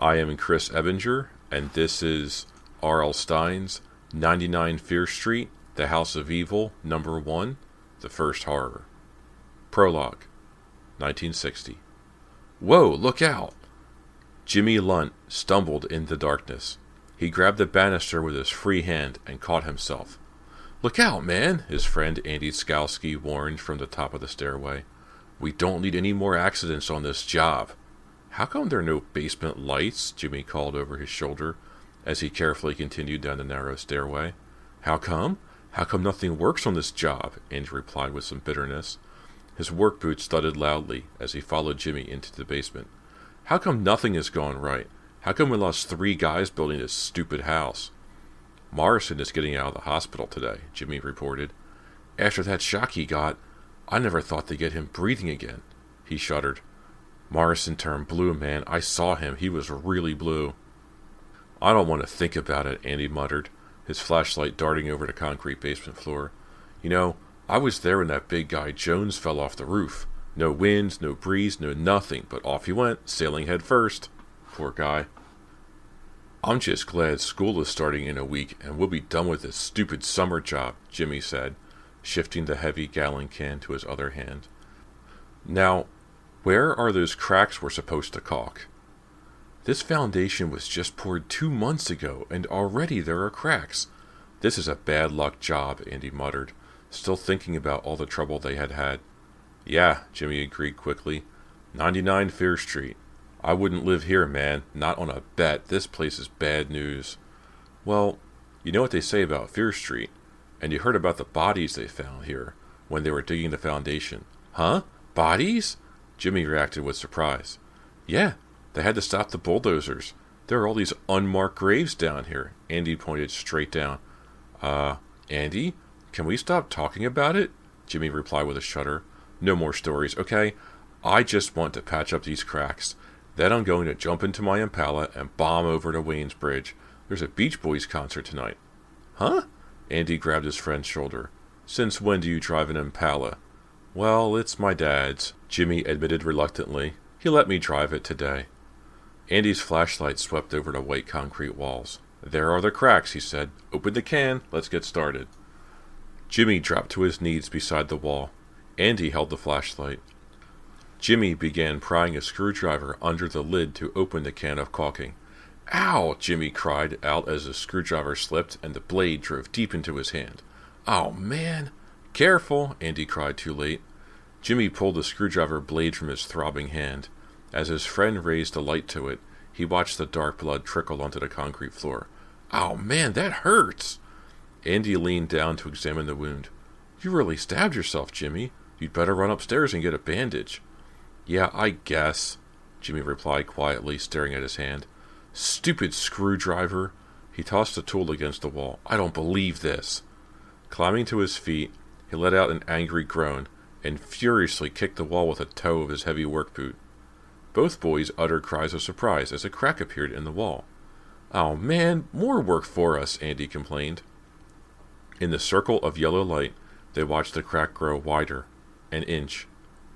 I am Chris Ebinger, and this is R.L. Stine's 99 Fear Street, The House of Evil, Number 1, The First Horror. Prologue 1960. Whoa, look out! Jimmy Lunt stumbled in the darkness. He grabbed the banister with his free hand and caught himself. Look out, man, his friend Andy Skalski warned from the top of the stairway. We don't need any more accidents on this job. How come there are no basement lights? Jimmy called over his shoulder as he carefully continued down the narrow stairway. How come? How come nothing works on this job? Andy replied with some bitterness. His work boots thudded loudly as he followed Jimmy into the basement. How come nothing has gone right? How come we lost three guys building this stupid house? Morrison is getting out of the hospital today, Jimmy reported. After that shock he got, I never thought they'd get him breathing again. He shuddered. Morrison turned blue, man. I saw him. He was really blue. I don't want to think about it, Andy muttered, his flashlight darting over the concrete basement floor. You know, I was there when that big guy Jones fell off the roof. No wind, no breeze, no nothing, but off he went, sailing head first. Poor guy. I'm just glad school is starting in a week and we'll be done with this stupid summer job, Jimmy said, shifting the heavy gallon can to his other hand. Now, where are those cracks we're supposed to caulk? This foundation was just poured two months ago, and already there are cracks. This is a bad luck job, Andy muttered, still thinking about all the trouble they had had. Yeah, Jimmy agreed quickly. 99 Fear Street. I wouldn't live here, man. Not on a bet. This place is bad news. Well, you know what they say about Fear Street, and you heard about the bodies they found here when they were digging the foundation. Huh? Bodies? Jimmy reacted with surprise. Yeah, they had to stop the bulldozers. There are all these unmarked graves down here. Andy pointed straight down. Uh, Andy, can we stop talking about it? Jimmy replied with a shudder. No more stories, okay? I just want to patch up these cracks. Then I'm going to jump into my Impala and bomb over to Wayne's Bridge. There's a Beach Boys concert tonight. Huh? Andy grabbed his friend's shoulder. Since when do you drive an Impala? Well, it's my dad's, Jimmy admitted reluctantly. He let me drive it today. Andy's flashlight swept over the white concrete walls. There are the cracks, he said. Open the can. Let's get started. Jimmy dropped to his knees beside the wall. Andy held the flashlight. Jimmy began prying a screwdriver under the lid to open the can of caulking. Ow! Jimmy cried out as the screwdriver slipped and the blade drove deep into his hand. Oh, man! Careful! Andy cried too late. Jimmy pulled the screwdriver blade from his throbbing hand. As his friend raised a light to it, he watched the dark blood trickle onto the concrete floor. Oh, man, that hurts! Andy leaned down to examine the wound. You really stabbed yourself, Jimmy. You'd better run upstairs and get a bandage. Yeah, I guess, Jimmy replied quietly, staring at his hand. Stupid screwdriver! He tossed the tool against the wall. I don't believe this. Climbing to his feet, he let out an angry groan and furiously kicked the wall with a toe of his heavy work boot. Both boys uttered cries of surprise as a crack appeared in the wall. Oh man, more work for us, Andy complained. In the circle of yellow light, they watched the crack grow wider. An inch,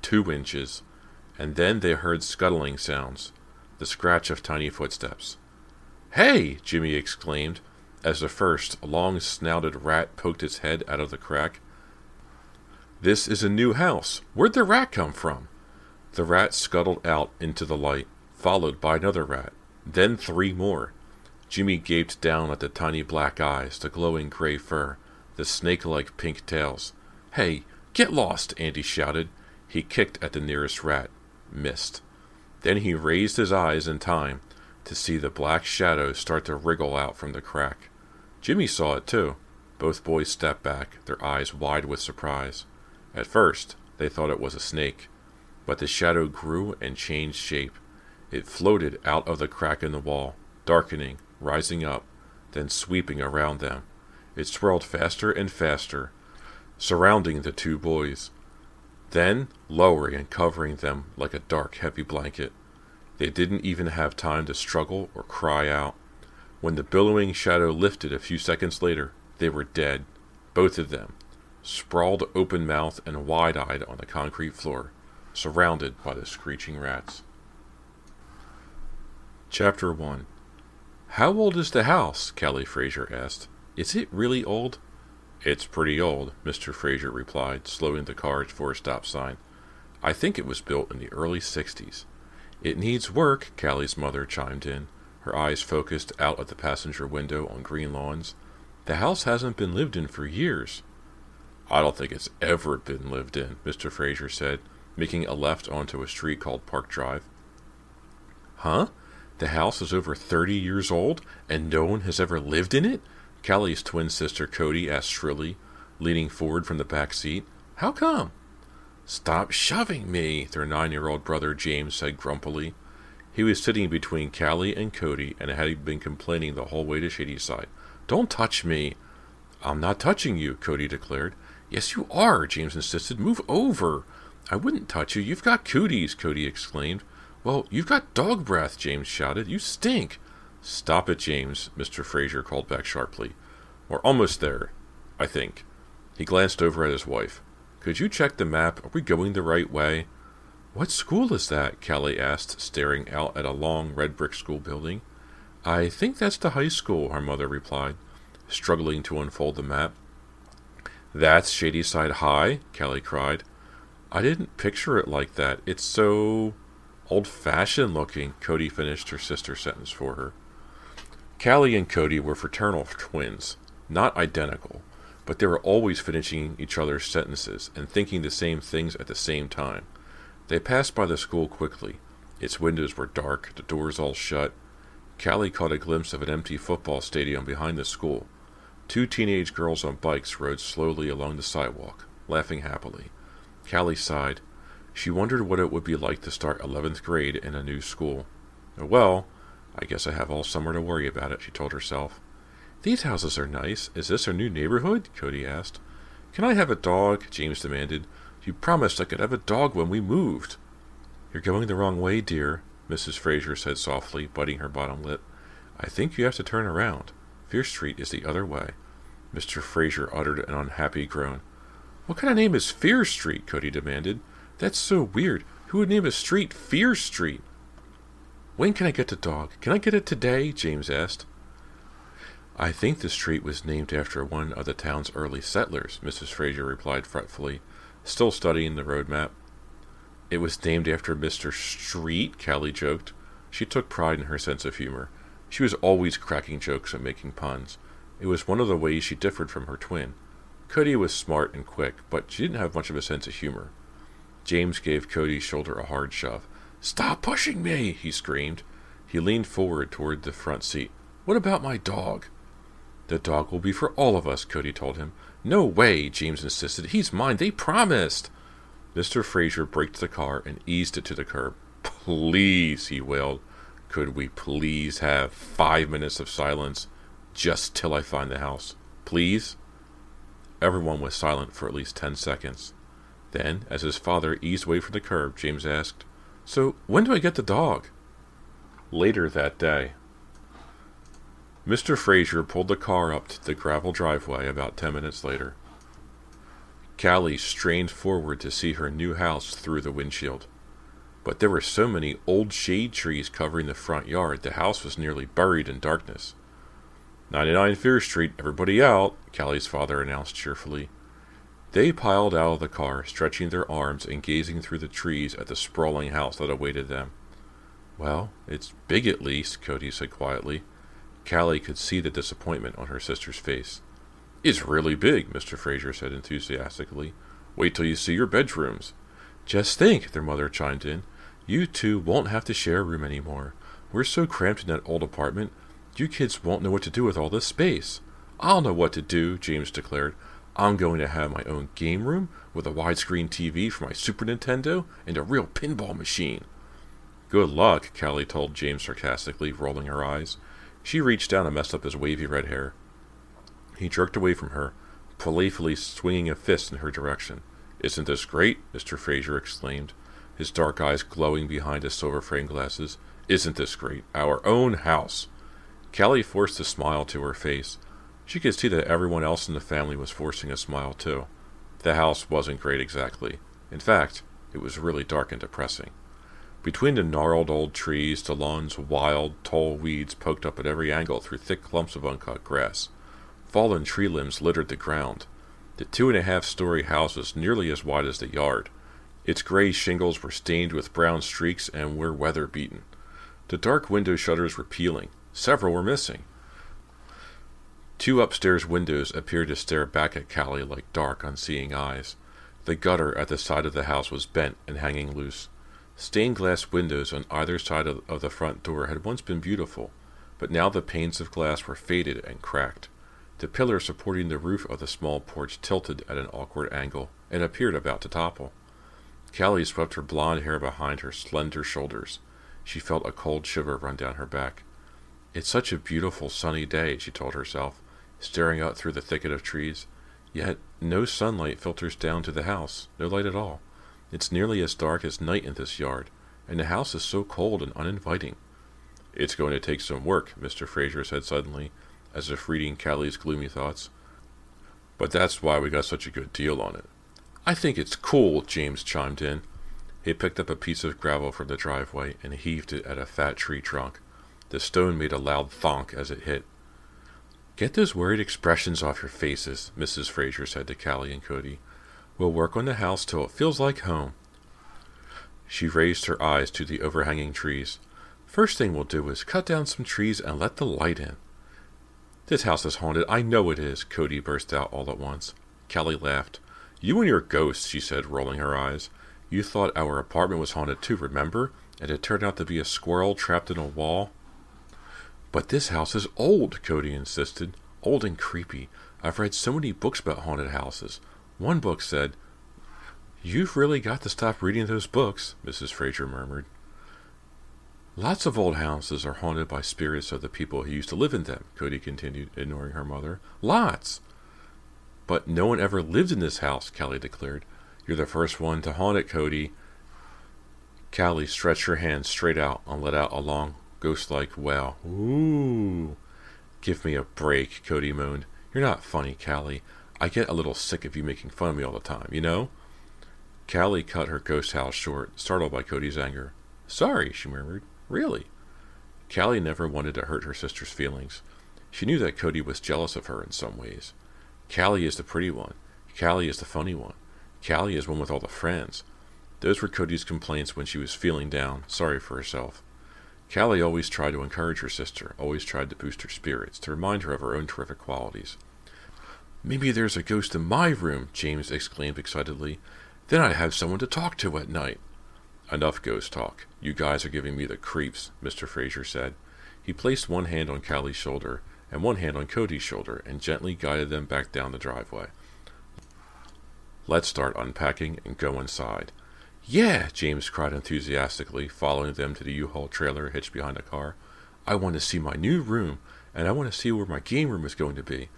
two inches, and then they heard scuttling sounds, the scratch of tiny footsteps. Hey! Jimmy exclaimed, as the first long snouted rat poked its head out of the crack. This is a new house. Where'd the rat come from? The rat scuttled out into the light, followed by another rat, then three more. Jimmy gaped down at the tiny black eyes, the glowing gray fur, the snake like pink tails. Hey, get lost! Andy shouted. He kicked at the nearest rat. Missed. Then he raised his eyes in time to see the black shadow start to wriggle out from the crack. Jimmy saw it too. Both boys stepped back, their eyes wide with surprise. At first, they thought it was a snake, but the shadow grew and changed shape. It floated out of the crack in the wall, darkening, rising up, then sweeping around them. It swirled faster and faster, surrounding the two boys, then lowering and covering them like a dark, heavy blanket. They didn't even have time to struggle or cry out. When the billowing shadow lifted a few seconds later, they were dead, both of them, sprawled open mouthed and wide eyed on the concrete floor, surrounded by the screeching rats. Chapter 1 How old is the house? Callie Fraser asked. Is it really old? It's pretty old, Mr. Fraser replied, slowing the car for a stop sign. I think it was built in the early 60s. It needs work, Callie's mother chimed in, her eyes focused out at the passenger window on green lawns. The house hasn't been lived in for years. I don't think it's ever been lived in, Mr. Fraser said, making a left onto a street called Park Drive. Huh? The house is over 30 years old, and no one has ever lived in it? Callie's twin sister Cody asked shrilly, leaning forward from the back seat. How come? Stop shoving me, their nine year old brother James said grumpily. He was sitting between Callie and Cody and had been complaining the whole way to Shadyside. Don't touch me. I'm not touching you, Cody declared. Yes, you are, James insisted. Move over. I wouldn't touch you. You've got cooties, Cody exclaimed. Well, you've got dog breath, James shouted. You stink. Stop it, James, Mr. Fraser called back sharply. We're almost there, I think. He glanced over at his wife. Could you check the map? Are we going the right way? What school is that? Callie asked, staring out at a long red brick school building. I think that's the high school, her mother replied, struggling to unfold the map. That's Shadyside High, Callie cried. I didn't picture it like that. It's so old fashioned looking, Cody finished her sister's sentence for her. Callie and Cody were fraternal twins, not identical, but they were always finishing each other's sentences and thinking the same things at the same time. They passed by the school quickly. Its windows were dark, the doors all shut. Callie caught a glimpse of an empty football stadium behind the school. Two teenage girls on bikes rode slowly along the sidewalk, laughing happily. Callie sighed. She wondered what it would be like to start 11th grade in a new school. Well, I guess I have all summer to worry about it, she told herself. These houses are nice. Is this our new neighborhood? Cody asked. Can I have a dog? James demanded. You promised I could have a dog when we moved. You're going the wrong way, dear, Mrs. Fraser said softly, biting her bottom lip. I think you have to turn around. Fear Street is the other way. Mr. Fraser uttered an unhappy groan. What kind of name is Fear Street? Cody demanded. That's so weird. Who would name a street Fear Street? When can I get the dog? Can I get it today? James asked. I think the street was named after one of the town's early settlers, Mrs. Fraser replied fretfully, still studying the road map. It was named after Mr. Street, Callie joked. She took pride in her sense of humor. She was always cracking jokes and making puns. It was one of the ways she differed from her twin. Cody was smart and quick, but she didn't have much of a sense of humor. James gave Cody's shoulder a hard shove. Stop pushing me! he screamed. He leaned forward toward the front seat. What about my dog? The dog will be for all of us, Cody told him. No way, James insisted. He's mine. They promised. Mr. Fraser braked the car and eased it to the curb. Please, he wailed. Could we please have five minutes of silence just till I find the house? Please? Everyone was silent for at least ten seconds. Then, as his father eased away from the curb, James asked, so, when do I get the dog? Later that day. Mr. Fraser pulled the car up to the gravel driveway about ten minutes later. Callie strained forward to see her new house through the windshield. But there were so many old shade trees covering the front yard, the house was nearly buried in darkness. 99 Fear Street, everybody out, Callie's father announced cheerfully. They piled out of the car, stretching their arms and gazing through the trees at the sprawling house that awaited them. Well, it's big at least, Cody said quietly. Callie could see the disappointment on her sister's face. It's really big, Mr. Fraser said enthusiastically. Wait till you see your bedrooms. Just think, their mother chimed in. You two won't have to share a room anymore. We're so cramped in that old apartment, you kids won't know what to do with all this space. I'll know what to do, James declared. I'm going to have my own game room with a widescreen TV for my Super Nintendo and a real pinball machine. Good luck, Callie told James sarcastically, rolling her eyes. She reached down and messed up his wavy red hair. He jerked away from her, playfully swinging a fist in her direction. Isn't this great? Mr. Fraser exclaimed, his dark eyes glowing behind his silver framed glasses. Isn't this great? Our own house! Callie forced a smile to her face. She could see that everyone else in the family was forcing a smile too. The house wasn't great exactly. In fact, it was really dark and depressing. Between the gnarled old trees, the lawn's wild, tall weeds poked up at every angle through thick clumps of uncut grass. Fallen tree limbs littered the ground. The two and a half story house was nearly as wide as the yard. Its gray shingles were stained with brown streaks and were weather beaten. The dark window shutters were peeling. Several were missing. Two upstairs windows appeared to stare back at Callie like dark, unseeing eyes. The gutter at the side of the house was bent and hanging loose. Stained glass windows on either side of, the front door had once been beautiful, but now the panes of glass were faded and cracked. The pillar supporting the roof of the small porch tilted at an awkward angle and appeared about to topple. Callie swept her blonde hair behind her slender shoulders. She felt a cold shiver run down her back. It's such a beautiful sunny day, she told herself, staring out through the thicket of trees. Yet no sunlight filters down to the house, no light at all. It's nearly as dark as night in this yard, and the house is so cold and uninviting. It's going to take some work, Mr. Fraser said suddenly, as if reading Callie's gloomy thoughts. But that's why we got such a good deal on it. I think it's cool, James chimed in. He picked up a piece of gravel from the driveway and heaved it at a fat tree trunk. The stone made a loud thonk as it hit. Get those worried expressions off your faces, Mrs. Fraser said to Callie and Cody. We'll work on the house till it feels like home. She raised her eyes to the overhanging trees. First thing we'll do is cut down some trees and let the light in. This house is haunted. I know it is, Cody burst out all at once. Callie laughed. You and your ghosts, she said, rolling her eyes. You thought our apartment was haunted too, remember? And it turned out to be a squirrel trapped in a wall. But this house is old, Cody insisted. Old and creepy. I've read so many books about haunted houses. One book said, You've really got to stop reading those books, Mrs. Fraser murmured. Lots of old houses are haunted by spirits of the people who used to live in them, Cody continued, ignoring her mother. Lots! But no one ever lived in this house, Callie declared. You're the first one to haunt it, Cody. Callie stretched her hand straight out and let out a long, Ghost like, wow. Ooh. Give me a break, Cody moaned. You're not funny, Callie. I get a little sick of you making fun of me all the time, you know? Callie cut her ghost howl short, startled by Cody's anger. Sorry, she murmured. Really? Callie never wanted to hurt her sister's feelings. She knew that Cody was jealous of her in some ways. Callie is the pretty one. Callie is the funny one. Callie is one with all the friends. Those were Cody's complaints when she was feeling down, sorry for herself. Callie always tried to encourage her sister, always tried to boost her spirits, to remind her of her own terrific qualities. Maybe there's a ghost in my room, James exclaimed excitedly. Then I'd have someone to talk to at night. Enough ghost talk. You guys are giving me the creeps, Mr. Fraser said. He placed one hand on Callie's shoulder and one hand on Cody's shoulder and gently guided them back down the driveway. Let's start unpacking and go inside. Yeah, James cried enthusiastically, following them to the U-Haul trailer hitched behind a car. I want to see my new room, and I want to see where my game room is going to be,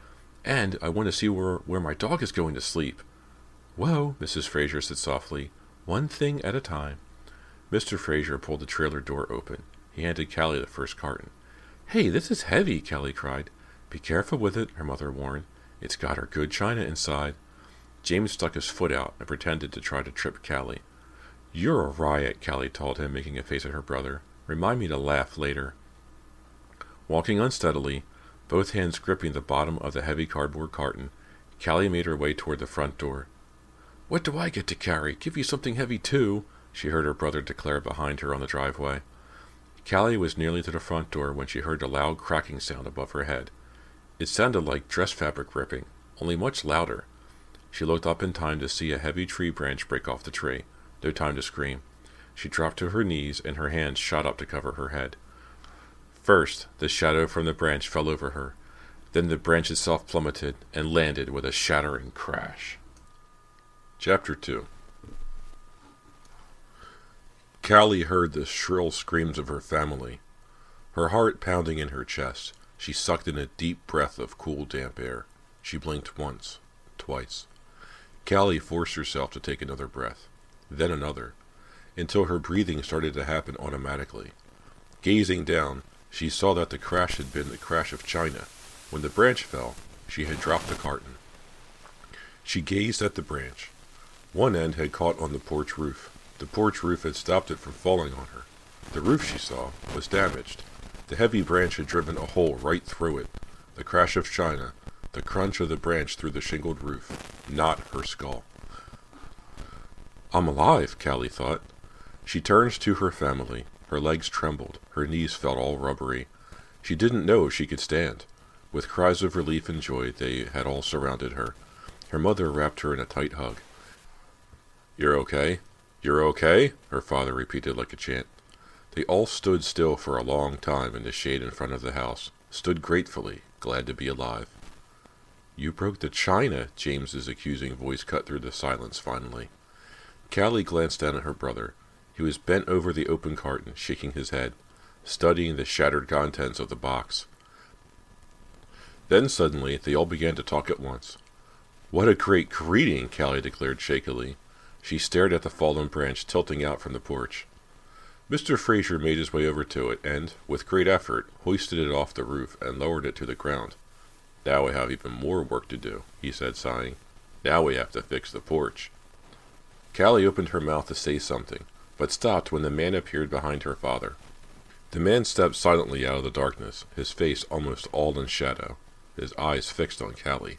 and I want to see where, where my dog is going to sleep. Whoa, Mrs. Fraser said softly, one thing at a time. Mr. Fraser pulled the trailer door open. He handed Callie the first carton. Hey, this is heavy, Callie cried. Be careful with it, her mother warned. It's got her good china inside. James stuck his foot out and pretended to try to trip Callie. You're a riot, Callie told him, making a face at her brother. Remind me to laugh later. Walking unsteadily, both hands gripping the bottom of the heavy cardboard carton, Callie made her way toward the front door. What do I get to carry? Give you something heavy, too, she heard her brother declare behind her on the driveway. Callie was nearly to the front door when she heard a loud cracking sound above her head. It sounded like dress fabric ripping, only much louder. She looked up in time to see a heavy tree branch break off the tree. No time to scream. She dropped to her knees and her hands shot up to cover her head. First, the shadow from the branch fell over her. Then the branch itself plummeted and landed with a shattering crash. Chapter 2 Callie heard the shrill screams of her family. Her heart pounding in her chest, she sucked in a deep breath of cool, damp air. She blinked once, twice. Callie forced herself to take another breath then another, until her breathing started to happen automatically. Gazing down, she saw that the crash had been the crash of China. When the branch fell, she had dropped the carton. She gazed at the branch. One end had caught on the porch roof. The porch roof had stopped it from falling on her. The roof, she saw, was damaged. The heavy branch had driven a hole right through it. The crash of China, the crunch of the branch through the shingled roof, not her skull. I'm alive, Callie thought. She turned to her family. Her legs trembled. Her knees felt all rubbery. She didn't know if she could stand. With cries of relief and joy, they had all surrounded her. Her mother wrapped her in a tight hug. You're okay? You're okay? Her father repeated like a chant. They all stood still for a long time in the shade in front of the house, stood gratefully, glad to be alive. You broke the china, James's accusing voice cut through the silence finally. Callie glanced down at her brother. He was bent over the open carton, shaking his head, studying the shattered contents of the box. Then suddenly they all began to talk at once. What a great greeting, Callie declared shakily. She stared at the fallen branch tilting out from the porch. Mr. Fraser made his way over to it and, with great effort, hoisted it off the roof and lowered it to the ground. Now we have even more work to do, he said, sighing. Now we have to fix the porch. Callie opened her mouth to say something, but stopped when the man appeared behind her father. The man stepped silently out of the darkness, his face almost all in shadow, his eyes fixed on Callie.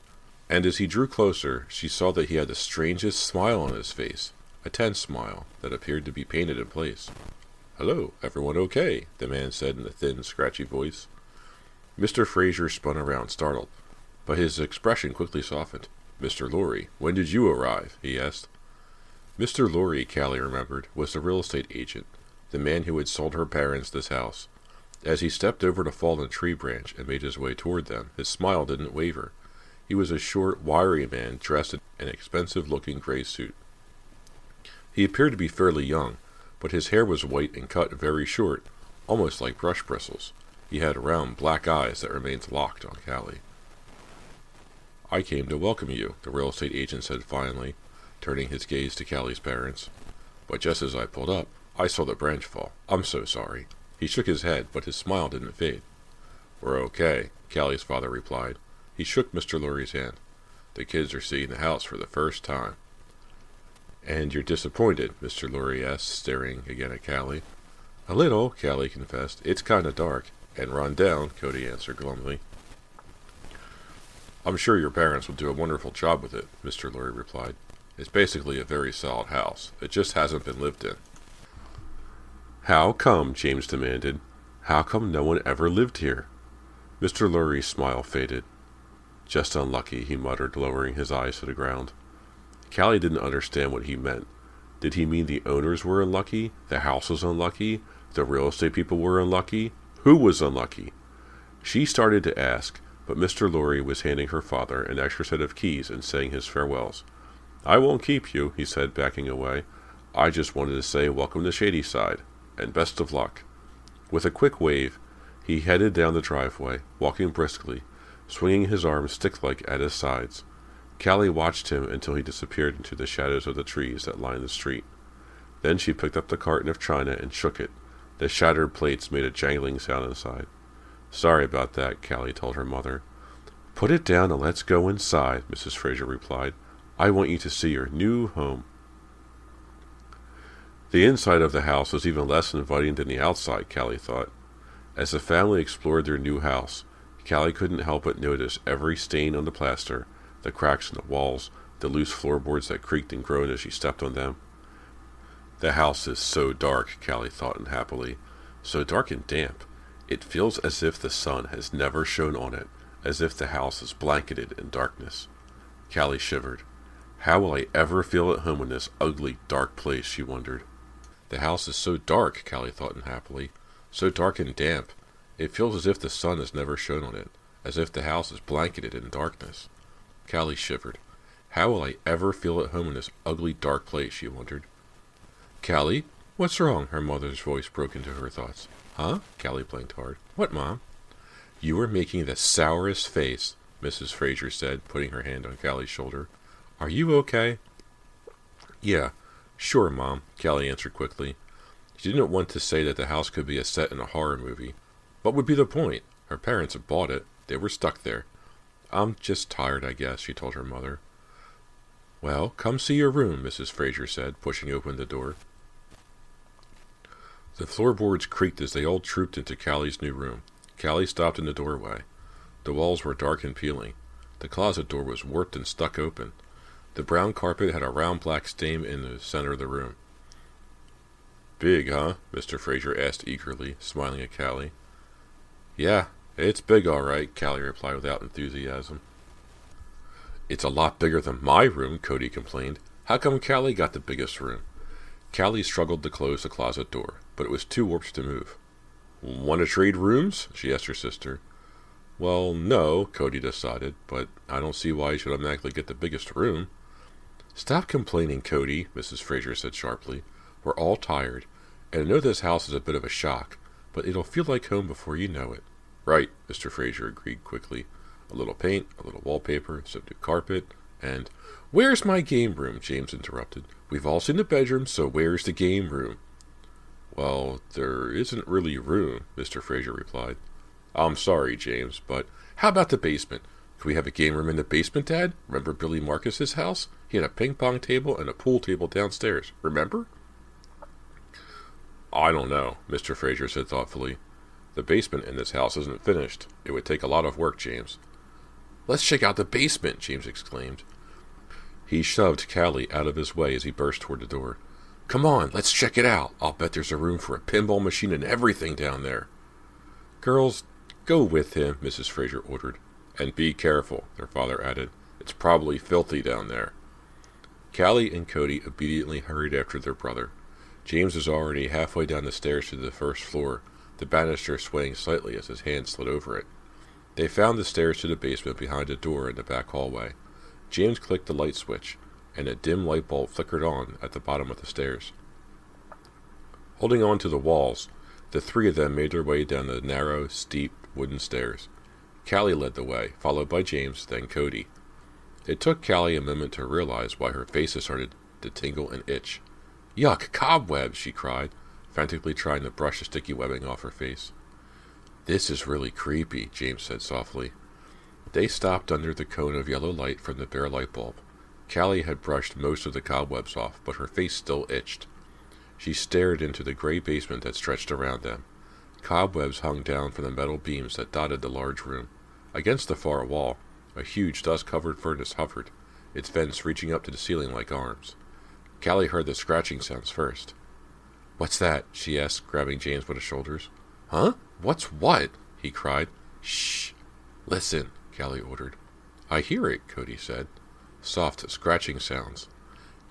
And as he drew closer, she saw that he had the strangest smile on his face, a tense smile that appeared to be painted in place. Hello, everyone okay? the man said in a thin, scratchy voice. Mr. Fraser spun around, startled, but his expression quickly softened. Mr. Lorry, when did you arrive? he asked. Mr. Lorry, Callie remembered, was the real estate agent, the man who had sold her parents this house. As he stepped over the fallen tree branch and made his way toward them, his smile didn't waver. He was a short, wiry man dressed in an expensive looking gray suit. He appeared to be fairly young, but his hair was white and cut very short, almost like brush bristles. He had round black eyes that remained locked on Callie. I came to welcome you, the real estate agent said finally, turning his gaze to Callie's parents. But just as I pulled up, I saw the branch fall. I'm so sorry. He shook his head, but his smile didn't fade. We're okay, Callie's father replied. He shook Mr. Lorry's hand. The kids are seeing the house for the first time. And you're disappointed, Mr. Lorry asked, staring again at Callie. A little, Callie confessed. It's kind of dark. And run down, Cody answered glumly. I'm sure your parents will do a wonderful job with it, Mr. Lorry replied. It's basically a very solid house. It just hasn't been lived in. How come? James demanded. How come no one ever lived here? Mr. Lorry's smile faded. Just unlucky, he muttered, lowering his eyes to the ground. Callie didn't understand what he meant. Did he mean the owners were unlucky? The house was unlucky? The real estate people were unlucky? Who was unlucky? She started to ask, but Mr. Lorry was handing her father an extra set of keys and saying his farewells. I won't keep you, he said, backing away. I just wanted to say welcome to Shadyside, and best of luck. With a quick wave, he headed down the driveway, walking briskly, swinging his arms stick-like at his sides. Callie watched him until he disappeared into the shadows of the trees that lined the street. Then she picked up the carton of china and shook it. The shattered plates made a jangling sound inside. Sorry about that, Callie told her mother. Put it down and let's go inside, Mrs. Fraser replied. I want you to see your new home. The inside of the house was even less inviting than the outside, Callie thought. As the family explored their new house, Callie couldn't help but notice every stain on the plaster, the cracks in the walls, the loose floorboards that creaked and groaned as she stepped on them. The house is so dark, Callie thought unhappily. So dark and damp. It feels as if the sun has never shone on it, as if the house is blanketed in darkness. Callie shivered. How will I ever feel at home in this ugly, dark place, she wondered. The house is so dark, Callie thought unhappily. So dark and damp. It feels as if the sun has never shone on it, as if the house is blanketed in darkness. Callie shivered. How will I ever feel at home in this ugly, dark place, she wondered. Callie, what's wrong? Her mother's voice broke into her thoughts. Huh? Callie blinked hard. What, Mom? You are making the sourest face, Mrs. Fraser said, putting her hand on Callie's shoulder. Are you okay? Yeah, sure, Mom, Callie answered quickly. She didn't want to say that the house could be a set in a horror movie. What would be the point? Her parents had bought it. They were stuck there. I'm just tired, I guess, she told her mother. Well, come see your room, Mrs. Fraser said, pushing open the door. The floorboards creaked as they all trooped into Callie's new room. Callie stopped in the doorway. The walls were dark and peeling. The closet door was warped and stuck open. The brown carpet had a round black stain in the center of the room. Big, huh? Mr. Fraser asked eagerly, smiling at Callie. Yeah, it's big, all right, Callie replied without enthusiasm. It's a lot bigger than my room, Cody complained. How come Callie got the biggest room? Callie struggled to close the closet door, but it was too warped to move. Want to trade rooms? she asked her sister. Well, no, Cody decided, but I don't see why you should automatically get the biggest room. Stop complaining, Cody, Mrs. Fraser said sharply. We're all tired, and I know this house is a bit of a shock, but it'll feel like home before you know it. Right, Mr. Fraser agreed quickly. A little paint, a little wallpaper, some new carpet, and Where's my game room? James interrupted. We've all seen the bedroom, so where's the game room? Well, there isn't really room, Mr. Fraser replied. I'm sorry, James, but how about the basement? We have a game room in the basement, Dad? Remember Billy Marcus's house? He had a ping pong table and a pool table downstairs. Remember? I don't know, Mr. Fraser said thoughtfully. The basement in this house isn't finished. It would take a lot of work, James. Let's check out the basement, James exclaimed. He shoved Callie out of his way as he burst toward the door. Come on, let's check it out. I'll bet there's a room for a pinball machine and everything down there. Girls, go with him, Mrs. Fraser ordered. And be careful, their father added. It's probably filthy down there. Callie and Cody obediently hurried after their brother. James was already halfway down the stairs to the first floor, the banister swaying slightly as his hand slid over it. They found the stairs to the basement behind a door in the back hallway. James clicked the light switch, and a dim light bulb flickered on at the bottom of the stairs. Holding on to the walls, the three of them made their way down the narrow, steep wooden stairs. Callie led the way, followed by James, then Cody. It took Callie a moment to realize why her face had started to tingle and itch. Yuck, cobwebs, she cried, frantically trying to brush the sticky webbing off her face. This is really creepy, James said softly. They stopped under the cone of yellow light from the bare light bulb. Callie had brushed most of the cobwebs off, but her face still itched. She stared into the gray basement that stretched around them. Cobwebs hung down from the metal beams that dotted the large room. Against the far wall, a huge dust-covered furnace hovered, its vents reaching up to the ceiling like arms. Callie heard the scratching sounds first. What's that? she asked, grabbing James by the shoulders. Huh? What's what? he cried. Shh! Listen, Callie ordered. I hear it, Cody said. Soft scratching sounds.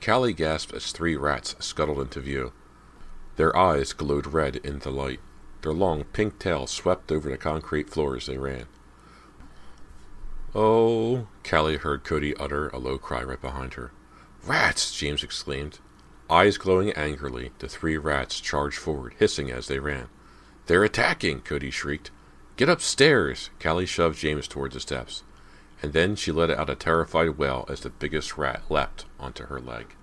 Callie gasped as three rats scuttled into view. Their eyes glowed red in the light. Their long pink tails swept over the concrete floor as they ran. Oh, Callie heard Cody utter a low cry right behind her. Rats! James exclaimed. Eyes glowing angrily, the three rats charged forward, hissing as they ran. They're attacking! Cody shrieked. Get upstairs! Callie shoved James towards the steps, and then she let out a terrified wail as the biggest rat leapt onto her leg.